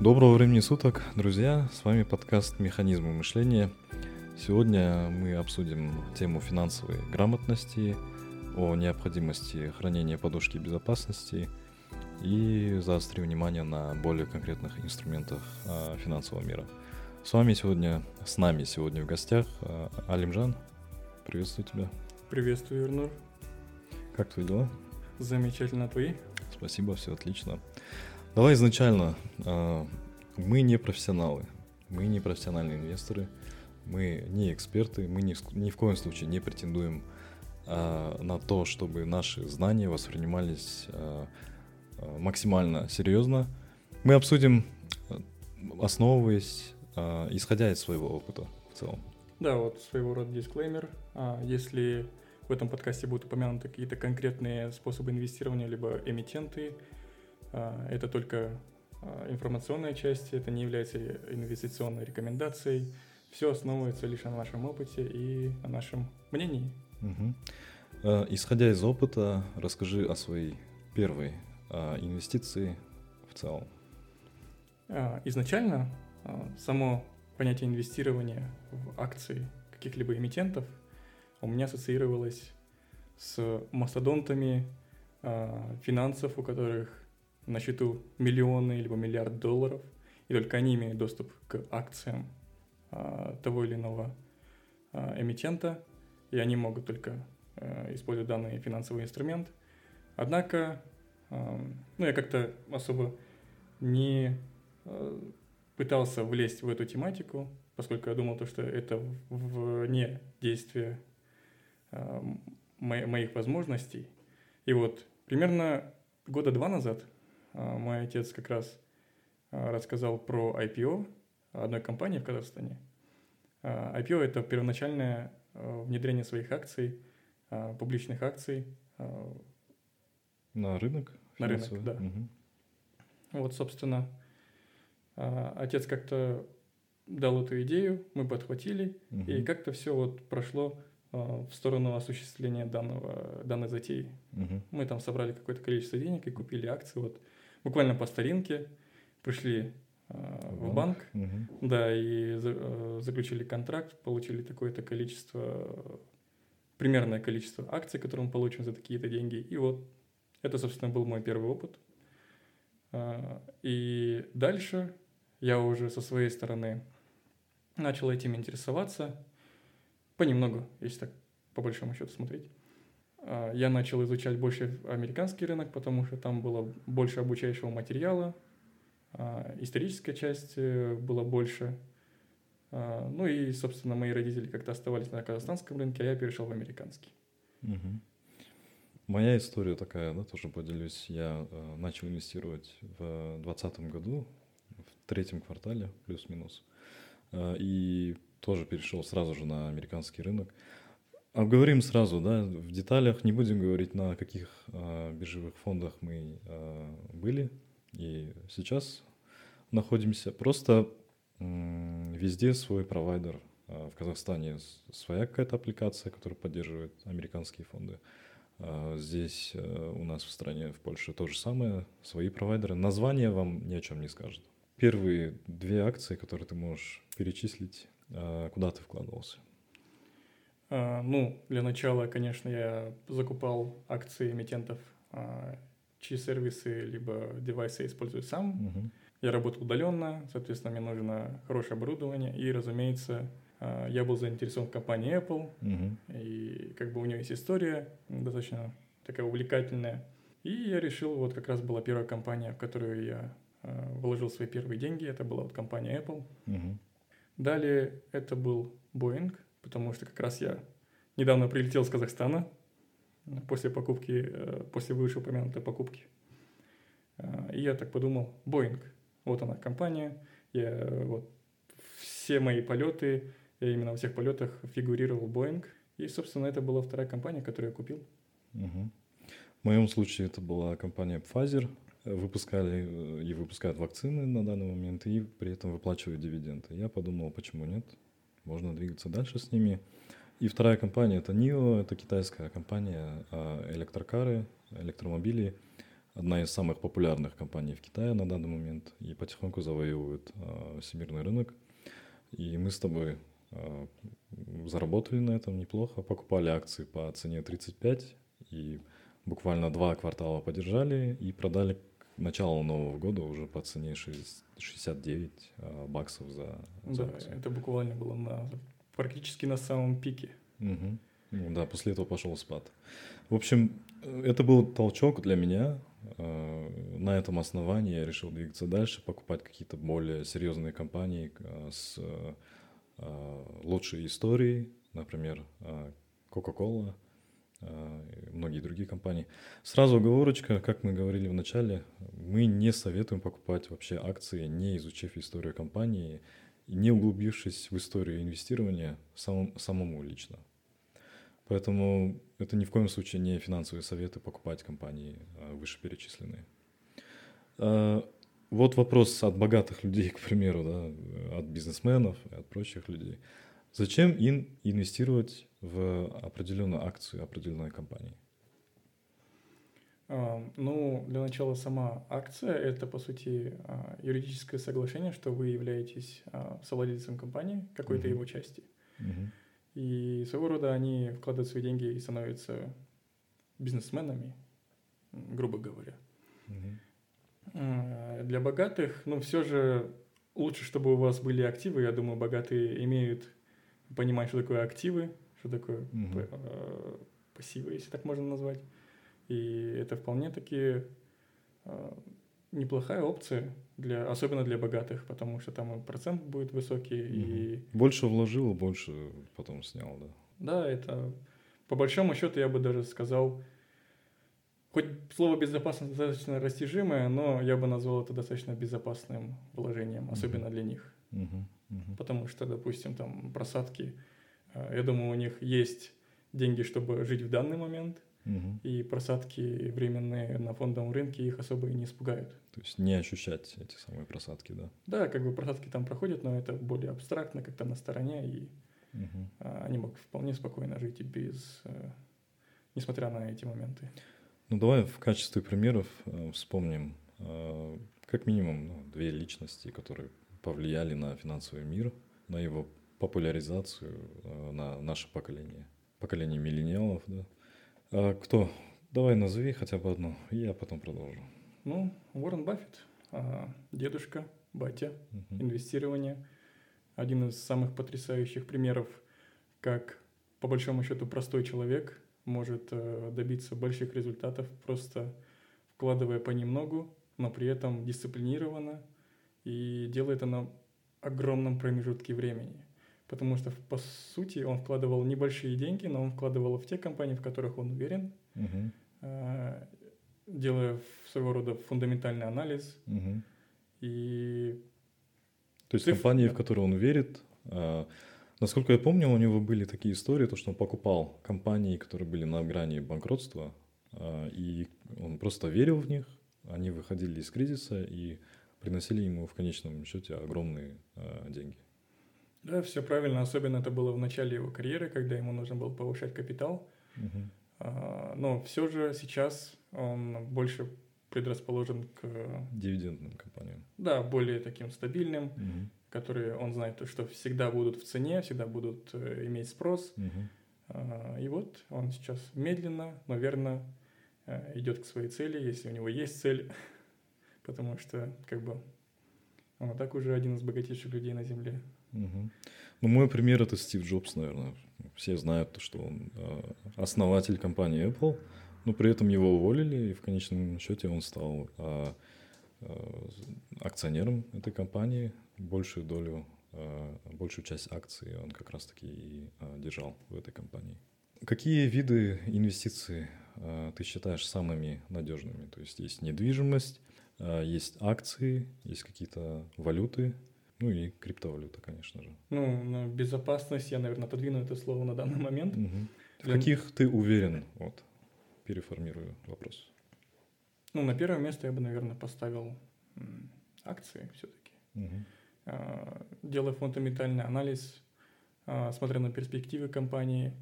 Доброго времени суток, друзья! С вами подкаст «Механизмы мышления». Сегодня мы обсудим тему финансовой грамотности, о необходимости хранения подушки безопасности и заострим внимание на более конкретных инструментах а, финансового мира. С вами сегодня, с нами сегодня в гостях а, Алимжан. Приветствую тебя. Приветствую, Ернур. Как твои дела? Замечательно, твои? Спасибо, все отлично. Давай изначально, а, мы не профессионалы, мы не профессиональные инвесторы, мы не эксперты, мы ни, ни в коем случае не претендуем а, на то, чтобы наши знания воспринимались а, максимально серьезно. Мы обсудим, основываясь, исходя из своего опыта в целом. Да, вот своего рода дисклеймер. Если в этом подкасте будут упомянуты какие-то конкретные способы инвестирования, либо эмитенты, это только а, информационная часть, это не является инвестиционной рекомендацией. Все основывается лишь на нашем опыте и на нашем мнении. Угу. Исходя из опыта, расскажи о своей первой инвестиции в целом. Изначально само понятие инвестирования в акции каких-либо эмитентов у меня ассоциировалось с мастодонтами финансов, у которых на счету миллионы либо миллиард долларов, и только они имеют доступ к акциям а, того или иного а, эмитента, и они могут только а, использовать данный финансовый инструмент. Однако, а, ну, я как-то особо не а, пытался влезть в эту тематику, поскольку я думал, то, что это вне действия а, мо- моих возможностей. И вот примерно года два назад мой отец как раз а, рассказал про IPO одной компании в Казахстане. А, IPO – это первоначальное внедрение своих акций, публичных акций. На рынок? На рынок, да. Угу. Вот, собственно, отец как-то дал эту идею, мы подхватили, угу. и как-то все вот прошло в сторону осуществления данного, данной затеи. Угу. Мы там собрали какое-то количество денег и купили акции. Вот буквально по старинке пришли э, в банк, угу. да, и э, заключили контракт, получили такое-то количество, примерное количество акций, которые мы получим за такие-то деньги. И вот это, собственно, был мой первый опыт. Э, и дальше я уже со своей стороны начал этим интересоваться, понемногу, если так по большому счету смотреть. А, я начал изучать больше американский рынок, потому что там было больше обучающего материала, а, историческая часть э, была больше. А, ну и, собственно, мои родители как-то оставались на казахстанском рынке, а я перешел в американский. Угу. Моя история такая, да, тоже поделюсь. Я э, начал инвестировать в 2020 году, в третьем квартале, плюс-минус. Э, и тоже перешел сразу же на американский рынок. Обговорим сразу, да, в деталях, не будем говорить, на каких э, биржевых фондах мы э, были и сейчас находимся. Просто э, везде свой провайдер. Э, в Казахстане своя какая-то аппликация, которая поддерживает американские фонды. Э, здесь э, у нас в стране, в Польше, то же самое, свои провайдеры. Название вам ни о чем не скажет. Первые две акции, которые ты можешь перечислить, э, куда ты вкладывался? А, ну, для начала, конечно, я закупал акции эмитентов, а, чьи сервисы либо девайсы использую сам. Угу. Я работал удаленно, соответственно, мне нужно хорошее оборудование. И, разумеется, а, я был заинтересован в компании Apple. Угу. И как бы у нее есть история достаточно такая увлекательная. И я решил, вот как раз была первая компания, в которую я вложил свои первые деньги. Это была вот компания Apple. Угу. Далее это был Boeing потому что как раз я недавно прилетел из Казахстана после покупки, э, после вышеупомянутой покупки. Э, и я так подумал, Boeing, вот она компания, я вот все мои полеты, я именно во всех полетах фигурировал Boeing, и, собственно, это была вторая компания, которую я купил. Угу. В моем случае это была компания Pfizer, выпускали э, и выпускают вакцины на данный момент, и при этом выплачивают дивиденды. Я подумал, почему нет? Можно двигаться дальше с ними. И вторая компания это NIO, это китайская компания, а, электрокары, электромобили. одна из самых популярных компаний в Китае на данный момент и потихоньку завоевывает э, всемирный рынок. И мы с тобой э, заработали на этом неплохо, покупали акции по цене 35 и буквально два квартала подержали и продали к началу Нового года уже по цене 69 э, баксов за, за да, акцию. это буквально было на, практически на самом пике. Угу. Да, после этого пошел спад. В общем, это был толчок для меня. Э, на этом основании я решил двигаться дальше, покупать какие-то более серьезные компании э, с лучшей историей, например, Coca-Cola, многие другие компании. Сразу оговорочка, как мы говорили в начале, мы не советуем покупать вообще акции, не изучив историю компании, не углубившись в историю инвестирования самому, самому лично. Поэтому это ни в коем случае не финансовые советы покупать компании а, вышеперечисленные. А, вот вопрос от богатых людей, к примеру, да, от бизнесменов от прочих людей. Зачем им инвестировать в определенную акцию определенной компании? А, ну, для начала сама акция – это, по сути, юридическое соглашение, что вы являетесь совладельцем компании, какой-то угу. его части. Угу. И своего рода они вкладывают свои деньги и становятся бизнесменами, грубо говоря. Угу. Для богатых, ну, все же лучше, чтобы у вас были активы. Я думаю, богатые имеют понимать, что такое активы, что такое угу. пассивы, если так можно назвать. И это вполне таки а, неплохая опция, для, особенно для богатых, потому что там процент будет высокий. Угу. И... Больше вложил, больше потом снял, да. Да, это по большому счету я бы даже сказал, хоть слово безопасность достаточно растяжимое, но я бы назвал это достаточно безопасным вложением, особенно угу. для них. Угу. Угу. Потому что, допустим, там просадки, э, я думаю, у них есть деньги, чтобы жить в данный момент, Угу. И просадки временные на фондовом рынке их особо и не испугают. То есть не ощущать эти самые просадки, да? Да, как бы просадки там проходят, но это более абстрактно, как-то на стороне, и угу. они могут вполне спокойно жить и без, э, несмотря на эти моменты. Ну давай в качестве примеров э, вспомним э, как минимум ну, две личности, которые повлияли на финансовый мир, на его популяризацию, на наше поколение, поколение миллениалов, да, а кто? Давай назови хотя бы одну, и я потом продолжу. Ну, Уоррен Баффет, а, дедушка, батя, угу. инвестирование. Один из самых потрясающих примеров, как по большому счету простой человек может э, добиться больших результатов, просто вкладывая понемногу, но при этом дисциплинированно и делает это на огромном промежутке времени потому что, по сути, он вкладывал небольшие деньги, но он вкладывал в те компании, в которых он уверен, угу. делая своего рода фундаментальный анализ. Угу. И... То есть циф... компании, в которые он верит, а, насколько я помню, у него были такие истории, то, что он покупал компании, которые были на грани банкротства, а, и он просто верил в них, они выходили из кризиса и приносили ему в конечном счете огромные деньги. Да, все правильно. Особенно это было в начале его карьеры, когда ему нужно было повышать капитал. Угу. А, но все же сейчас он больше предрасположен к... Дивидендным компаниям. Да, более таким стабильным, угу. которые он знает, что всегда будут в цене, всегда будут э, иметь спрос. Угу. А, и вот он сейчас медленно, но верно э, идет к своей цели, если у него есть цель, потому что как бы он и так уже один из богатейших людей на Земле. Угу. Ну, мой пример это Стив Джобс, наверное. Все знают, что он э, основатель компании Apple, но при этом его уволили, и в конечном счете он стал э, э, акционером этой компании. Большую долю, большую часть акций он как раз-таки и держал в этой компании. Какие виды инвестиций ты считаешь самыми надежными? То есть есть недвижимость, есть акции, есть какие-то валюты, ну и криптовалюта, конечно же. Ну, на безопасность я, наверное, отодвину это слово на данный момент. Угу. В Для... каких ты уверен? Вот, переформирую вопрос. Ну, на первое место я бы, наверное, поставил акции все-таки. Угу. А, делая фундаментальный анализ, а, смотря на перспективы компании,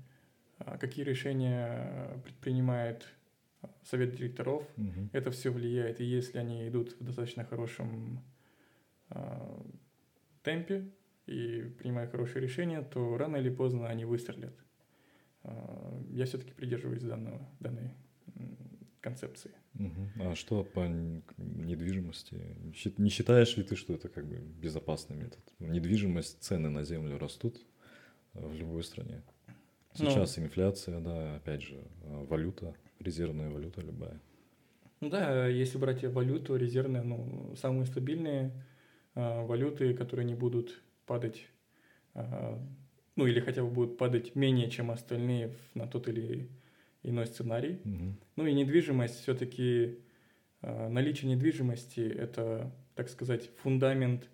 а, какие решения предпринимает совет директоров. Угу. Это все влияет. И если они идут в достаточно хорошем э, темпе и принимают хорошие решения, то рано или поздно они выстрелят. Э, я все-таки придерживаюсь данного, данной концепции. Угу. А что по недвижимости? Не считаешь ли ты, что это как бы безопасный метод? Недвижимость, цены на землю растут в любой стране. Ну. Сейчас ну, инфляция, да, опять же, валюта, резервная валюта любая. Ну да, если брать валюту резервные, ну, самые стабильные э, валюты, которые не будут падать, э, ну или хотя бы будут падать менее, чем остальные на тот или иной сценарий. Угу. Ну и недвижимость все-таки, э, наличие недвижимости – это, так сказать, фундамент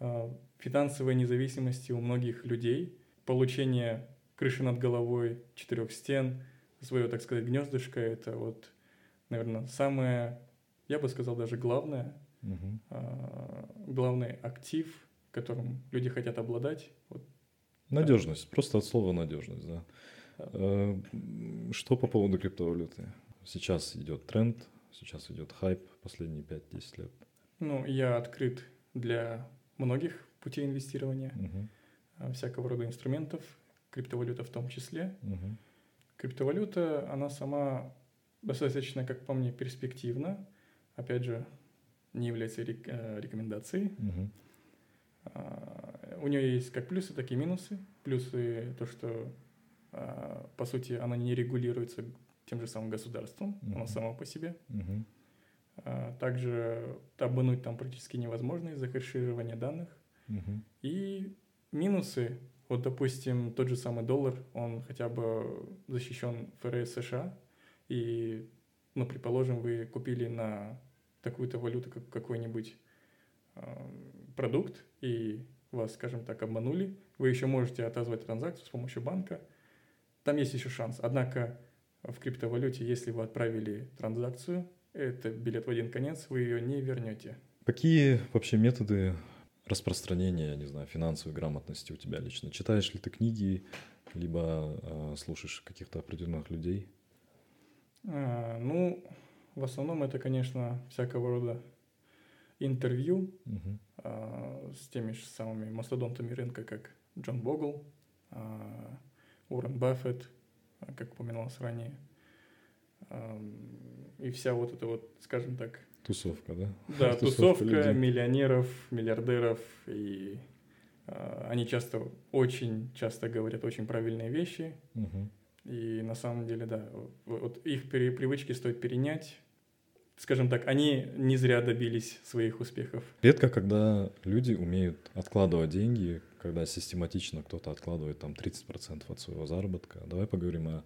э, финансовой независимости у многих людей, получение крыши над головой, четырех стен, свое, так сказать, гнездышко – это вот, наверное, самое, я бы сказал, даже главное, угу. главный актив, которым люди хотят обладать. Вот, надежность, да. просто от слова надежность, да. Э, что по поводу криптовалюты? Сейчас идет тренд, сейчас идет хайп последние 5-10 лет. Ну, я открыт для многих путей инвестирования, угу. всякого рода инструментов, криптовалюта в том числе. Угу. Криптовалюта, она сама достаточно, как по мне, перспективна. Опять же, не является рек- э, рекомендацией. Угу. У нее есть как плюсы, так и минусы. Плюсы то, что а, по сути, она не регулируется тем же самым государством, uh-huh. она сама по себе. Uh-huh. Также обмануть там практически невозможно из-за хеширования данных. Uh-huh. И минусы, вот, допустим, тот же самый доллар, он хотя бы защищен ФРС США, и, ну, предположим, вы купили на такую-то валюту, как какой-нибудь э, продукт, и вас, скажем так, обманули, вы еще можете отозвать транзакцию с помощью банка, там есть еще шанс. Однако в криптовалюте, если вы отправили транзакцию, это билет в один конец, вы ее не вернете. Какие вообще методы распространения, я не знаю, финансовой грамотности у тебя лично? Читаешь ли ты книги, либо э, слушаешь каких-то определенных людей? А, ну, в основном это, конечно, всякого рода интервью угу. а, с теми же самыми мастодонтами рынка, как Джон Богл, а, Уоррен Баффет, как упоминалось ранее. И вся вот эта вот, скажем так... Тусовка, да? Да, тусовка, тусовка миллионеров, миллиардеров. И э, они часто, очень часто говорят очень правильные вещи. Угу. И на самом деле, да, вот их привычки стоит перенять. Скажем так, они не зря добились своих успехов. Редко, когда люди умеют откладывать деньги, когда систематично кто-то откладывает там 30% от своего заработка. Давай поговорим о,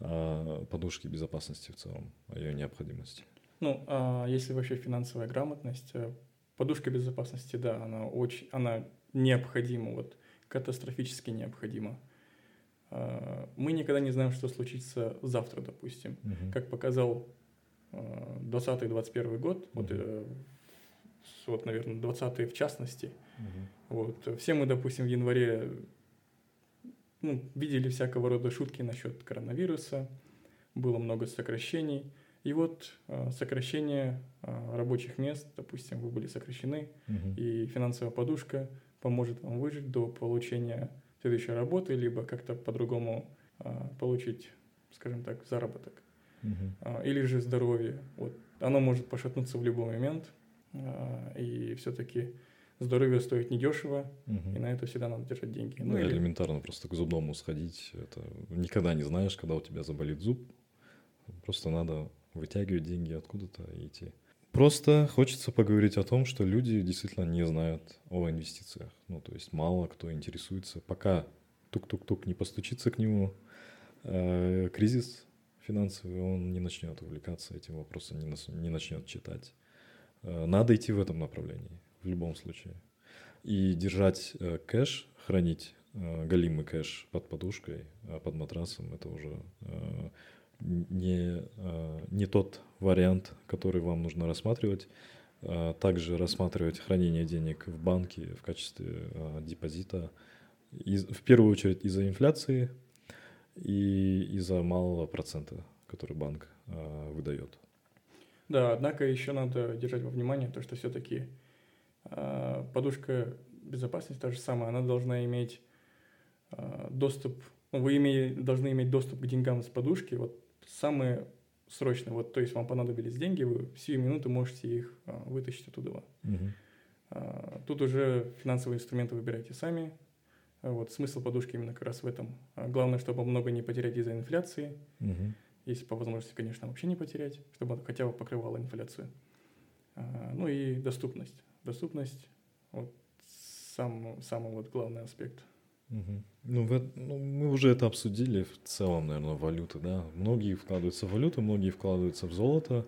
о подушке безопасности в целом, о ее необходимости. Ну, а если вообще финансовая грамотность, э, подушка безопасности, да, она очень, она необходима, вот катастрофически необходима. А, мы никогда не знаем, что случится завтра, допустим. Угу. Как показал 2020-2021 э, год, угу. вот, э, вот, наверное, 20 в частности, угу вот. Все мы, допустим, в январе ну, видели всякого рода шутки насчет коронавируса, было много сокращений. И вот э, сокращение э, рабочих мест, допустим, вы были сокращены, угу. и финансовая подушка поможет вам выжить до получения следующей работы, либо как-то по-другому э, получить, скажем так, заработок. Угу. Или же здоровье. Вот. Оно может пошатнуться в любой момент, и все-таки здоровье стоит недешево, угу. и на это всегда надо держать деньги. Ну, ну или... элементарно просто к зубному сходить. Это никогда не знаешь, когда у тебя заболит зуб. Просто надо вытягивать деньги откуда-то и идти. Просто хочется поговорить о том, что люди действительно не знают о инвестициях. Ну, то есть мало кто интересуется. Пока тук-тук-тук не постучится к нему э, кризис финансовый, он не начнет увлекаться этим вопросом, не, не начнет читать. Э, надо идти в этом направлении в любом случае. И держать э, кэш, хранить э, галимый кэш под подушкой, э, под матрасом, это уже э, не, э, не тот вариант, который вам нужно рассматривать. Э, также рассматривать хранение денег в банке в качестве э, депозита, из, в первую очередь из-за инфляции и из-за малого процента, который банк э, выдает. Да, однако еще надо держать во внимании то, что все-таки подушка безопасности та же самая, она должна иметь доступ, ну, вы должны иметь доступ к деньгам с подушки, вот самые срочные, вот, то есть вам понадобились деньги, вы в сию минуту можете их э, вытащить оттуда. Угу. Э, тут уже финансовые инструменты выбирайте сами, вот смысл подушки именно как раз в этом. Главное, чтобы много не потерять из-за инфляции. Угу если по возможности, конечно, вообще не потерять, чтобы она хотя бы покрывала инфляцию. А, ну и доступность. Доступность – вот сам, самый вот главный аспект. Ну, в, ну, мы уже это обсудили в целом, наверное, валюты, да. Многие вкладываются в валюту, многие вкладываются в золото.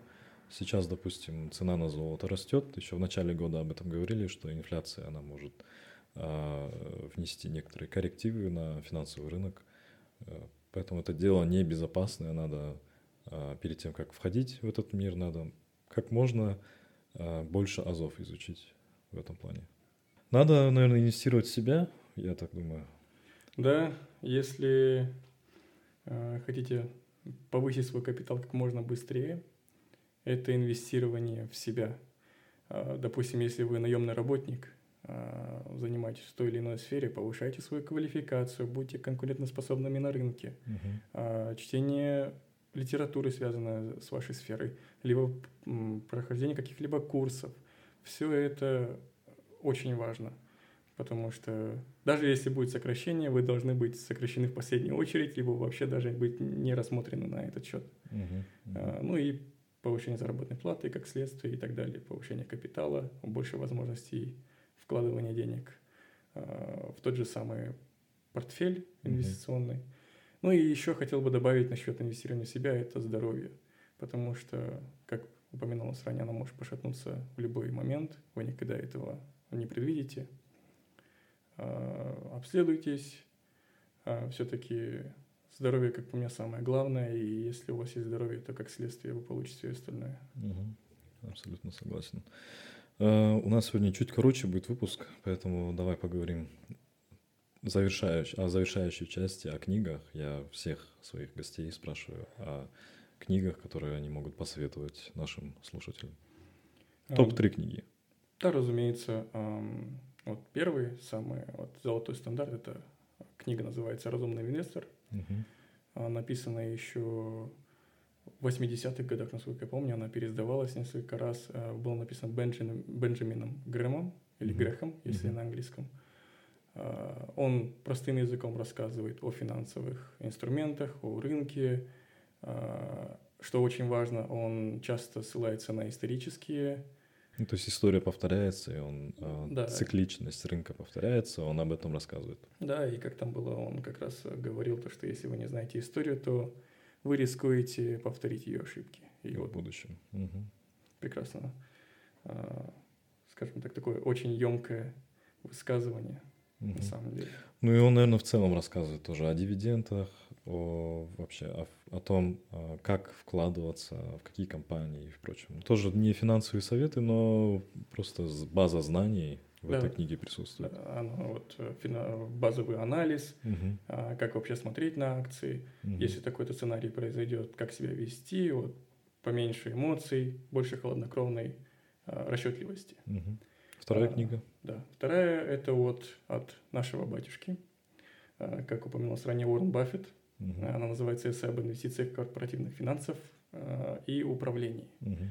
Сейчас, допустим, цена на золото растет. Еще в начале года об этом говорили, что инфляция, она может э, внести некоторые коррективы на финансовый рынок. Э, Поэтому это дело небезопасное, надо а, перед тем, как входить в этот мир, надо как можно а, больше азов изучить в этом плане. Надо, наверное, инвестировать в себя, я так думаю. Да, если э, хотите повысить свой капитал как можно быстрее, это инвестирование в себя. Э, допустим, если вы наемный работник, а, занимаетесь в той или иной сфере, повышайте свою квалификацию, будьте конкурентоспособными на рынке. Uh-huh. Чтение литературы, связанной с вашей сферой, либо прохождение каких-либо курсов. Все это очень важно, потому что даже если будет сокращение, вы должны быть сокращены в последнюю очередь, либо вообще даже быть не рассмотрены на этот счет. Uh-huh. Uh-huh. Ну и повышение заработной платы как следствие и так далее, повышение капитала, больше возможностей вкладывания денег э, в тот же самый портфель инвестиционный. Mm-hmm. Ну и еще хотел бы добавить насчет инвестирования в себя, это здоровье. Потому что, как упоминалось ранее, оно может пошатнуться в любой момент, вы никогда этого не предвидите. Э, обследуйтесь, э, все-таки здоровье, как по мне, самое главное, и если у вас есть здоровье, то как следствие вы получите все остальное. Угу. Абсолютно согласен. Э, у нас сегодня чуть короче будет выпуск, поэтому давай поговорим завершающ, о завершающей части, о книгах. Я всех своих гостей спрашиваю о книгах, которые они могут посоветовать нашим слушателям. А, Топ-3 книги. Да, разумеется. Вот первый, самый вот, золотой стандарт, это книга называется «Разумный инвестор». Угу. Написана еще в 80-х годах, насколько я помню, она переиздавалась несколько раз. Э, было написано Бенджин, Бенджамином Грэмом, или mm-hmm. Грехом, если mm-hmm. на английском. Э, он простым языком рассказывает о финансовых инструментах, о рынке. Э, что очень важно, он часто ссылается на исторические ну, то есть история повторяется, и он да. цикличность рынка повторяется, он об этом рассказывает. Да, и как там было, он как раз говорил то, что если вы не знаете историю, то вы рискуете повторить ее ошибки. И в вот будущем. Угу. Прекрасно. А, скажем так, такое очень емкое высказывание угу. на самом деле. Ну и он, наверное, в целом рассказывает тоже о дивидендах, о вообще о, о том, а, как вкладываться, в какие компании и впрочем. Тоже не финансовые советы, но просто база знаний в да. этой книге присутствует. Оно вот э, базовый анализ, угу. как вообще смотреть на акции, угу. если такой-то сценарий произойдет, как себя вести, вот поменьше эмоций, больше холоднокровной а, расчетливости. Угу. Вторая а, книга. Да. Вторая это вот от нашего батюшки, а, как упоминалось ранее, Уоррен Баффет. Угу. Она называется «Эссе об инвестициях корпоративных финансов и управлении». Угу.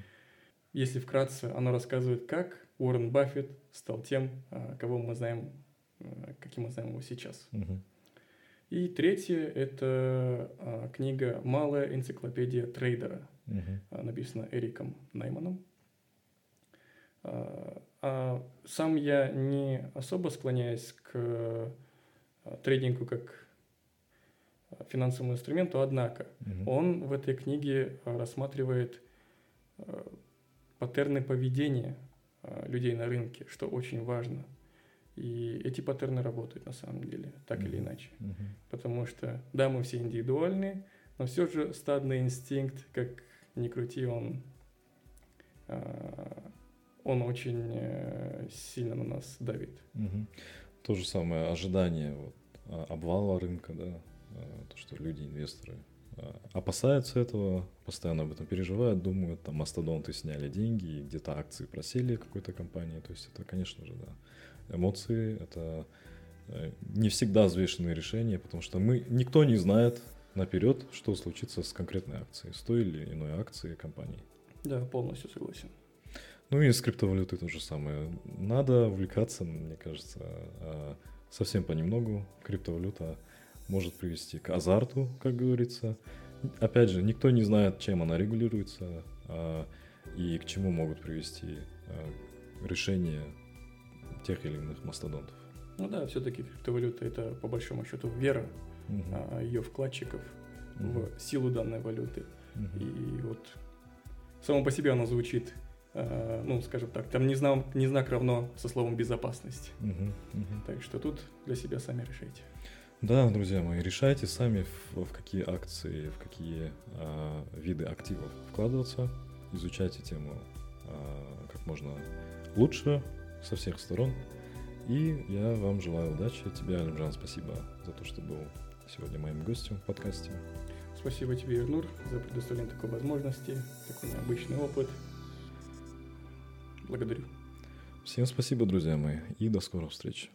Если вкратце, оно рассказывает, как Уоррен Баффет стал тем, а, кого мы знаем, а, каким мы знаем его сейчас. Угу. И третье – это а, книга «Малая энциклопедия трейдера», угу. написана Эриком Найманом. А сам я не особо склоняюсь к трейдингу как финансовому инструменту, однако угу. он в этой книге рассматривает паттерны поведения а, людей на рынке, что очень важно. И эти паттерны работают на самом деле, так mm-hmm. или иначе. Mm-hmm. Потому что, да, мы все индивидуальны, но все же стадный инстинкт, как ни крути, он, он очень э, сильно на нас давит. Mm-hmm. То же самое ожидание вот, а, обвала рынка, да, то, что люди, инвесторы опасаются этого, постоянно об этом переживают, думают, там мастодонты сняли деньги, где-то акции просели какой-то компании. То есть это, конечно же, да. Эмоции — это э, не всегда взвешенные решения, потому что мы, никто не знает наперед, что случится с конкретной акцией, с той или иной акцией компании. Да, полностью согласен. Ну и с криптовалютой то же самое. Надо увлекаться, мне кажется, совсем понемногу. Криптовалюта может привести к азарту, как говорится. Опять же, никто не знает, чем она регулируется а, и к чему могут привести а, решения тех или иных мастодонтов. Ну да, все-таки криптовалюта это по большому счету вера угу. ее вкладчиков угу. в силу данной валюты. Угу. И вот само по себе она звучит Э, ну, скажем так, там не знак, не знак равно со словом безопасность. Угу, угу. Так что тут для себя сами решайте. Да, друзья мои, решайте сами, в, в какие акции, в какие э, виды активов вкладываться, изучайте тему э, как можно лучше со всех сторон. И я вам желаю удачи. Тебе, Алимжан, спасибо за то, что был сегодня моим гостем в подкасте. Спасибо тебе, Ирнур, за предоставление такой возможности, такой необычный опыт. Благодарю. Всем спасибо, друзья мои, и до скорых встреч.